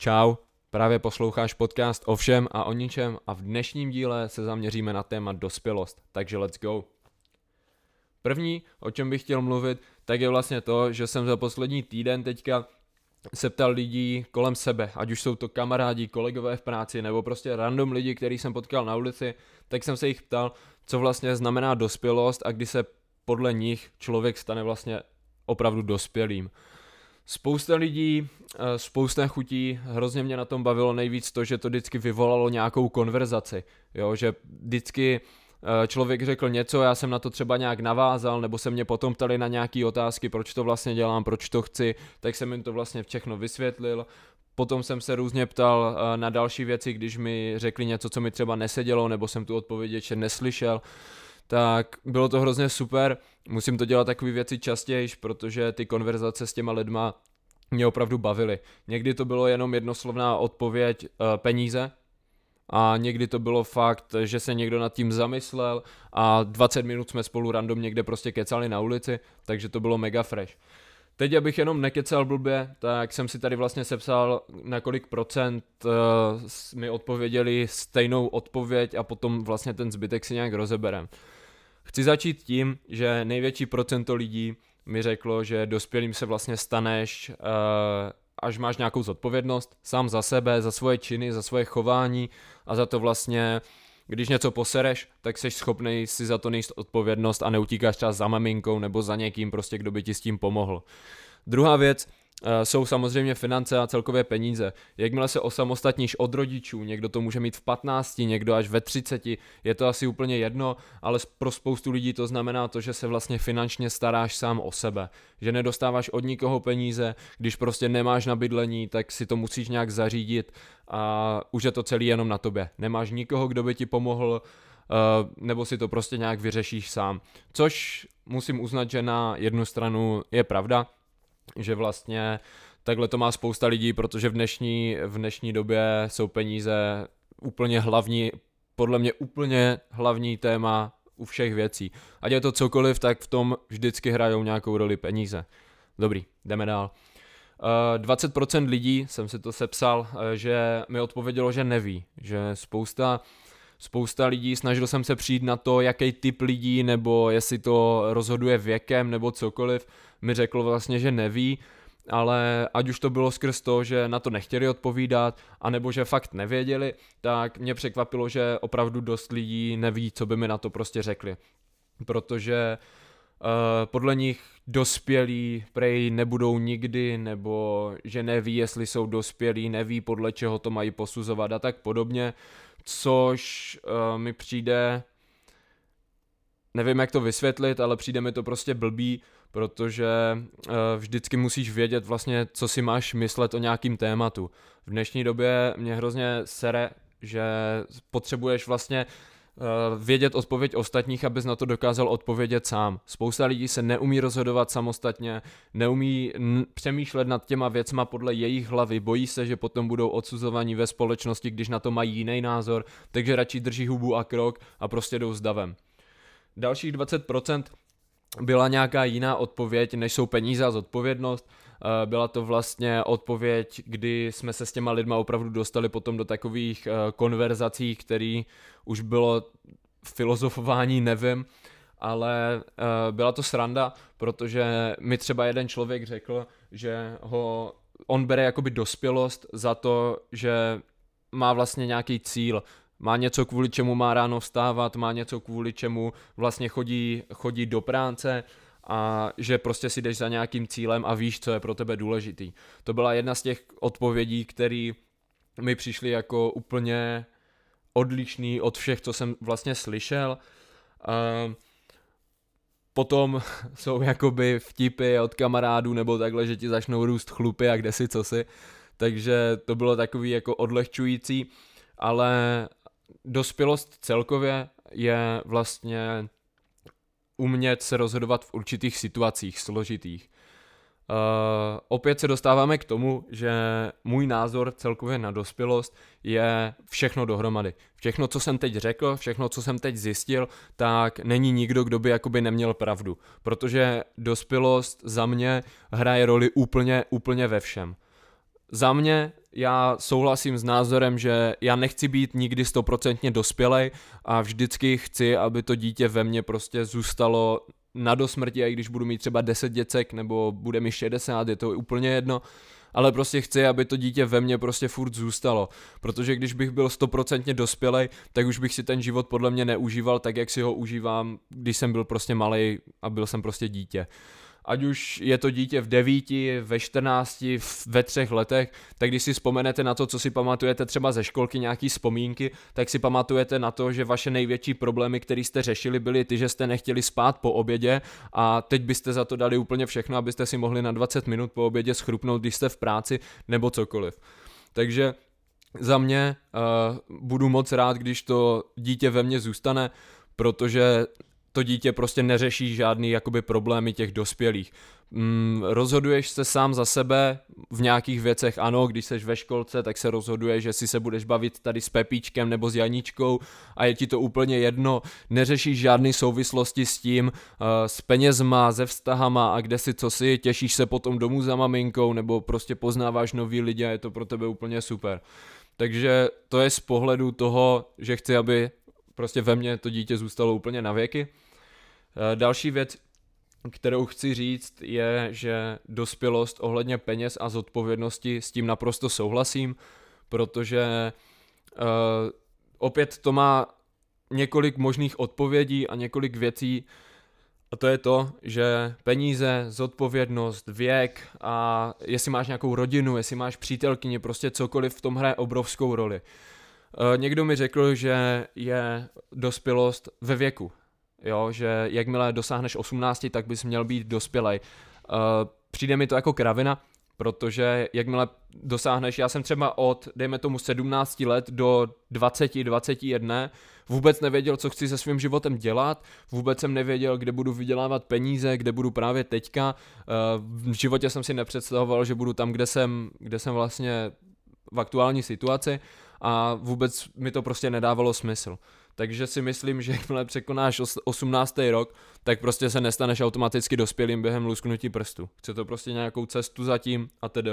Čau, právě posloucháš podcast o všem a o ničem a v dnešním díle se zaměříme na téma dospělost, takže let's go. První, o čem bych chtěl mluvit, tak je vlastně to, že jsem za poslední týden teďka se ptal lidí kolem sebe, ať už jsou to kamarádi, kolegové v práci, nebo prostě random lidi, který jsem potkal na ulici, tak jsem se jich ptal, co vlastně znamená dospělost a kdy se podle nich člověk stane vlastně opravdu dospělým. Spousta lidí, eh, spousta chutí, hrozně mě na tom bavilo nejvíc to, že to vždycky vyvolalo nějakou konverzaci, jo, že vždycky eh, člověk řekl něco, já jsem na to třeba nějak navázal, nebo se mě potom ptali na nějaké otázky, proč to vlastně dělám, proč to chci, tak jsem jim to vlastně všechno vysvětlil. Potom jsem se různě ptal eh, na další věci, když mi řekli něco, co mi třeba nesedělo, nebo jsem tu odpověď ještě neslyšel tak bylo to hrozně super. Musím to dělat takové věci častěji, protože ty konverzace s těma lidma mě opravdu bavily. Někdy to bylo jenom jednoslovná odpověď uh, peníze, a někdy to bylo fakt, že se někdo nad tím zamyslel a 20 minut jsme spolu random někde prostě kecali na ulici, takže to bylo mega fresh. Teď, abych jenom nekecal blbě, tak jsem si tady vlastně sepsal, na kolik procent uh, mi odpověděli stejnou odpověď a potom vlastně ten zbytek si nějak rozeberem. Chci začít tím, že největší procento lidí mi řeklo, že dospělým se vlastně staneš, uh, až máš nějakou zodpovědnost sám za sebe, za svoje činy, za svoje chování a za to vlastně, když něco posereš, tak jsi schopný si za to nejst odpovědnost a neutíkáš třeba za maminkou nebo za někým prostě, kdo by ti s tím pomohl. Druhá věc, Eh, jsou samozřejmě finance a celkově peníze. Jakmile se osamostatníš od rodičů, někdo to může mít v 15, někdo až ve 30, je to asi úplně jedno, ale pro spoustu lidí to znamená to, že se vlastně finančně staráš sám o sebe. Že nedostáváš od nikoho peníze, když prostě nemáš na bydlení, tak si to musíš nějak zařídit a už je to celý jenom na tobě. Nemáš nikoho, kdo by ti pomohl, Uh, nebo si to prostě nějak vyřešíš sám. Což musím uznat, že na jednu stranu je pravda, že vlastně takhle to má spousta lidí, protože v dnešní, v dnešní době jsou peníze úplně hlavní, podle mě úplně hlavní téma u všech věcí. Ať je to cokoliv, tak v tom vždycky hrajou nějakou roli peníze. Dobrý, jdeme dál. Uh, 20% lidí, jsem si to sepsal, uh, že mi odpovědělo, že neví, že spousta spousta lidí, snažil jsem se přijít na to, jaký typ lidí, nebo jestli to rozhoduje věkem, nebo cokoliv, mi řekl vlastně, že neví, ale ať už to bylo skrz to, že na to nechtěli odpovídat, anebo že fakt nevěděli, tak mě překvapilo, že opravdu dost lidí neví, co by mi na to prostě řekli. Protože uh, podle nich dospělí prej nebudou nikdy, nebo že neví, jestli jsou dospělí, neví podle čeho to mají posuzovat a tak podobně, což uh, mi přijde, nevím jak to vysvětlit, ale přijde mi to prostě blbý, protože uh, vždycky musíš vědět vlastně, co si máš myslet o nějakým tématu. V dnešní době mě hrozně sere, že potřebuješ vlastně uh, vědět odpověď ostatních, abys na to dokázal odpovědět sám. Spousta lidí se neumí rozhodovat samostatně, neumí n- přemýšlet nad těma věcma podle jejich hlavy, bojí se, že potom budou odsuzovaní ve společnosti, když na to mají jiný názor, takže radši drží hubu a krok a prostě jdou s davem. Dalších 20% byla nějaká jiná odpověď, než jsou peníze a zodpovědnost. Eh, byla to vlastně odpověď, kdy jsme se s těma lidma opravdu dostali potom do takových eh, konverzací, který už bylo filozofování, nevím, ale eh, byla to sranda, protože mi třeba jeden člověk řekl, že ho on bere jakoby dospělost za to, že má vlastně nějaký cíl, má něco, kvůli čemu má ráno vstávat, má něco, kvůli čemu vlastně chodí, chodí do práce a že prostě si jdeš za nějakým cílem a víš, co je pro tebe důležitý. To byla jedna z těch odpovědí, které mi přišly jako úplně odlišný od všech, co jsem vlastně slyšel. A potom jsou jakoby vtipy od kamarádů nebo takhle, že ti začnou růst chlupy a kde si, co si. Takže to bylo takový jako odlehčující, ale dospělost celkově je vlastně umět se rozhodovat v určitých situacích složitých. Uh, opět se dostáváme k tomu, že můj názor celkově na dospělost je všechno dohromady. Všechno, co jsem teď řekl, všechno, co jsem teď zjistil, tak není nikdo, kdo by jakoby neměl pravdu. Protože dospělost za mě hraje roli úplně, úplně ve všem. Za mě já souhlasím s názorem, že já nechci být nikdy stoprocentně dospělej a vždycky chci, aby to dítě ve mně prostě zůstalo na dosmrti, a i když budu mít třeba 10 děcek nebo bude mi 60, je to úplně jedno, ale prostě chci, aby to dítě ve mně prostě furt zůstalo, protože když bych byl stoprocentně dospělej, tak už bych si ten život podle mě neužíval tak, jak si ho užívám, když jsem byl prostě malý a byl jsem prostě dítě ať už je to dítě v devíti, ve 14, ve třech letech, tak když si vzpomenete na to, co si pamatujete třeba ze školky, nějaký vzpomínky, tak si pamatujete na to, že vaše největší problémy, které jste řešili, byly ty, že jste nechtěli spát po obědě a teď byste za to dali úplně všechno, abyste si mohli na 20 minut po obědě schrupnout, když jste v práci nebo cokoliv. Takže za mě uh, budu moc rád, když to dítě ve mně zůstane, protože to dítě prostě neřeší žádný jakoby problémy těch dospělých. Mm, rozhoduješ se sám za sebe v nějakých věcech, ano, když jsi ve školce, tak se rozhoduješ, že si se budeš bavit tady s Pepíčkem nebo s Janíčkou a je ti to úplně jedno, neřešíš žádné souvislosti s tím, uh, s penězma, ze vztahama a kde si co si, těšíš se potom domů za maminkou nebo prostě poznáváš nový lidi a je to pro tebe úplně super. Takže to je z pohledu toho, že chci, aby prostě ve mně to dítě zůstalo úplně na věky. Eh, další věc, kterou chci říct, je, že dospělost ohledně peněz a zodpovědnosti s tím naprosto souhlasím, protože uh, opět to má několik možných odpovědí a několik věcí, a to je to, že peníze, zodpovědnost, věk a jestli máš nějakou rodinu, jestli máš přítelkyni, prostě cokoliv v tom hraje obrovskou roli. Uh, někdo mi řekl, že je dospělost ve věku, jo, že jakmile dosáhneš 18, tak bys měl být dospělej. Uh, přijde mi to jako kravina, protože jakmile dosáhneš, já jsem třeba od, dejme tomu 17 let do 20, 21, vůbec nevěděl, co chci se svým životem dělat, vůbec jsem nevěděl, kde budu vydělávat peníze, kde budu právě teďka, v životě jsem si nepředstavoval, že budu tam, kde jsem, kde jsem vlastně v aktuální situaci a vůbec mi to prostě nedávalo smysl takže si myslím, že jakmile překonáš 18. rok, tak prostě se nestaneš automaticky dospělým během lusknutí prstu. Chce to prostě nějakou cestu zatím a tedy.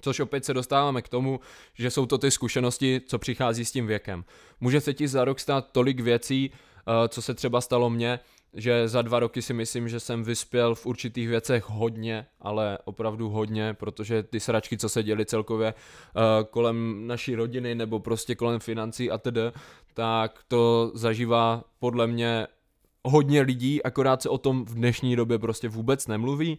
Což opět se dostáváme k tomu, že jsou to ty zkušenosti, co přichází s tím věkem. Může se ti za rok stát tolik věcí, eh, co se třeba stalo mně, že za dva roky si myslím, že jsem vyspěl v určitých věcech hodně, ale opravdu hodně, protože ty sračky, co se děly celkově uh, kolem naší rodiny nebo prostě kolem financí a tedy, tak to zažívá podle mě hodně lidí, akorát se o tom v dnešní době prostě vůbec nemluví,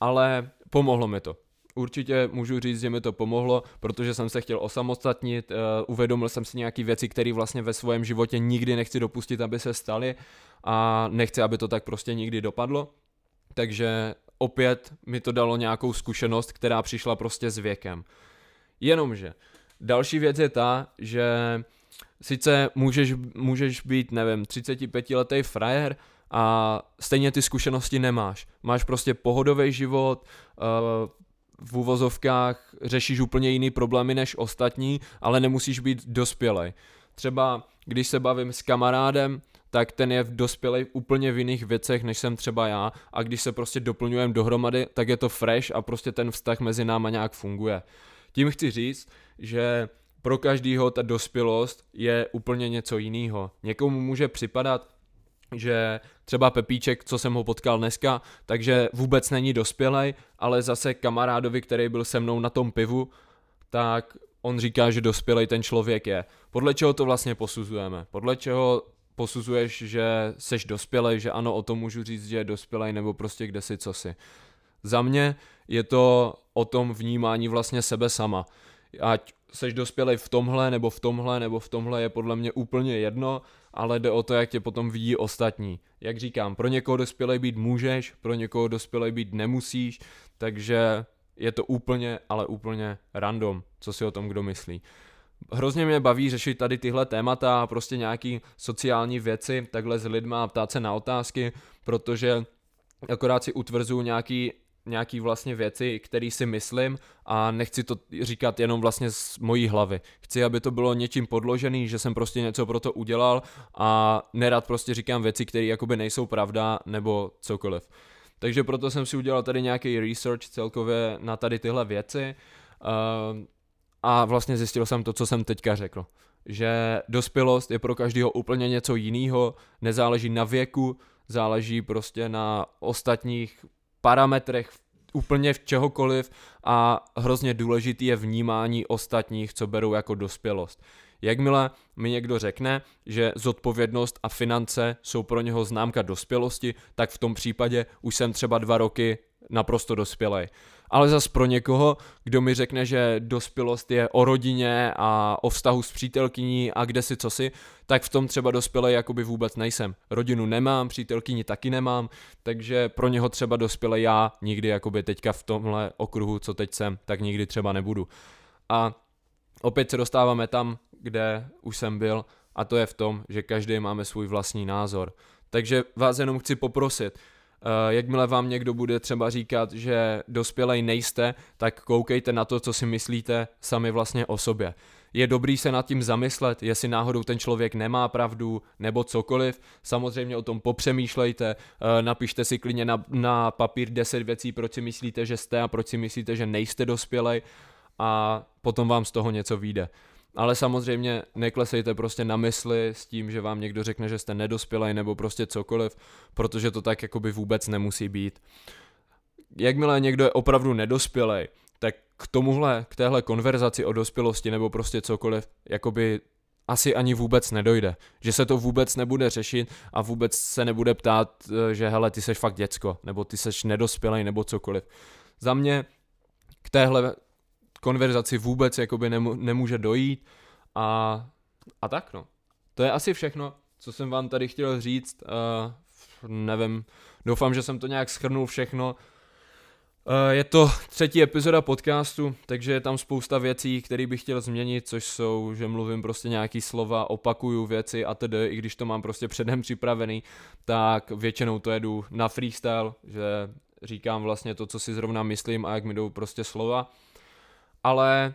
ale pomohlo mi to. Určitě můžu říct, že mi to pomohlo, protože jsem se chtěl osamostatnit, uh, uvědomil jsem si nějaké věci, které vlastně ve svém životě nikdy nechci dopustit, aby se staly a nechci, aby to tak prostě nikdy dopadlo. Takže opět mi to dalo nějakou zkušenost, která přišla prostě s věkem. Jenomže další věc je ta, že sice můžeš, můžeš být, nevím, 35 letý frajer a stejně ty zkušenosti nemáš. Máš prostě pohodový život, uh, v úvozovkách řešíš úplně jiný problémy než ostatní, ale nemusíš být dospělej. Třeba když se bavím s kamarádem, tak ten je v úplně v jiných věcech, než jsem třeba já a když se prostě doplňujeme dohromady, tak je to fresh a prostě ten vztah mezi náma nějak funguje. Tím chci říct, že pro každýho ta dospělost je úplně něco jiného. Někomu může připadat, že třeba Pepíček, co jsem ho potkal dneska, takže vůbec není dospělej, ale zase kamarádovi, který byl se mnou na tom pivu, tak on říká, že dospělej ten člověk je. Podle čeho to vlastně posuzujeme? Podle čeho posuzuješ, že seš dospělej, že ano, o tom můžu říct, že je dospělej, nebo prostě kde si, co si. Za mě je to o tom vnímání vlastně sebe sama. Ať seš dospělej v tomhle, nebo v tomhle, nebo v tomhle je podle mě úplně jedno, ale jde o to, jak tě potom vidí ostatní. Jak říkám, pro někoho dospělej být můžeš, pro někoho dospělej být nemusíš, takže je to úplně, ale úplně random, co si o tom kdo myslí. Hrozně mě baví řešit tady tyhle témata a prostě nějaký sociální věci takhle s lidma a ptát se na otázky, protože akorát si utvrzuju nějaký nějaký vlastně věci, které si myslím a nechci to říkat jenom vlastně z mojí hlavy. Chci, aby to bylo něčím podložený, že jsem prostě něco pro to udělal a nerad prostě říkám věci, které jakoby nejsou pravda nebo cokoliv. Takže proto jsem si udělal tady nějaký research celkově na tady tyhle věci. Uh, a vlastně zjistil jsem to, co jsem teďka řekl. Že dospělost je pro každého úplně něco jiného, nezáleží na věku, záleží prostě na ostatních parametrech, úplně v čehokoliv a hrozně důležitý je vnímání ostatních, co berou jako dospělost. Jakmile mi někdo řekne, že zodpovědnost a finance jsou pro něho známka dospělosti, tak v tom případě už jsem třeba dva roky naprosto dospělej. Ale zas pro někoho, kdo mi řekne, že dospělost je o rodině a o vztahu s přítelkyní a kde si co si, tak v tom třeba dospělej jakoby vůbec nejsem. Rodinu nemám, přítelkyni taky nemám, takže pro něho třeba dospělej já nikdy jakoby teďka v tomhle okruhu, co teď jsem, tak nikdy třeba nebudu. A opět se dostáváme tam, kde už jsem byl a to je v tom, že každý máme svůj vlastní názor. Takže vás jenom chci poprosit, jakmile vám někdo bude třeba říkat, že dospělej nejste, tak koukejte na to, co si myslíte sami vlastně o sobě. Je dobrý se nad tím zamyslet, jestli náhodou ten člověk nemá pravdu nebo cokoliv. Samozřejmě o tom popřemýšlejte, uh, napište si klidně na, na papír 10 věcí, proč si myslíte, že jste a proč si myslíte, že nejste dospělej a potom vám z toho něco vyjde. Ale samozřejmě neklesejte prostě na mysli s tím, že vám někdo řekne, že jste nedospělej nebo prostě cokoliv, protože to tak jakoby vůbec nemusí být. Jakmile někdo je opravdu nedospělej, tak k tomuhle, k téhle konverzaci o dospělosti nebo prostě cokoliv, jakoby asi ani vůbec nedojde. Že se to vůbec nebude řešit a vůbec se nebude ptát, eh, že hele, ty seš fakt děcko, nebo ty seš nedospělej, nebo cokoliv. Za mě k téhle konverzaci vůbec jakoby nemů- nemůže dojít a, a tak no. To je asi všechno, co jsem vám tady chtěl říct, uh, nevím, doufám, že jsem to nějak schrnul všechno. Uh, je to třetí epizoda podcastu, takže je tam spousta věcí, které bych chtěl změnit, což jsou, že mluvím prostě nějaký slova, opakuju věci a tedy, i když to mám prostě předem připravený, tak většinou to jedu na freestyle, že říkám vlastně to, co si zrovna myslím a jak mi jdou prostě slova ale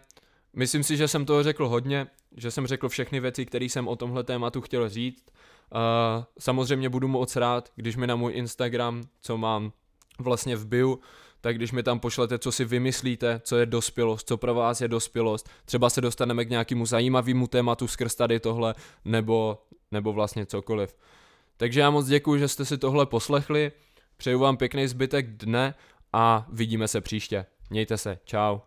myslím si, že jsem toho řekl hodně, že jsem řekl všechny věci, které jsem o tomhle tématu chtěl říct. Uh, samozřejmě budu moc rád, když mi na můj Instagram, co mám vlastně v bio, tak když mi tam pošlete, co si vymyslíte, co je dospělost, co pro vás je dospělost, třeba se dostaneme k nějakému zajímavému tématu skrz tady tohle, nebo, nebo vlastně cokoliv. Takže já moc děkuji, že jste si tohle poslechli, přeju vám pěkný zbytek dne a vidíme se příště. Mějte se, čau.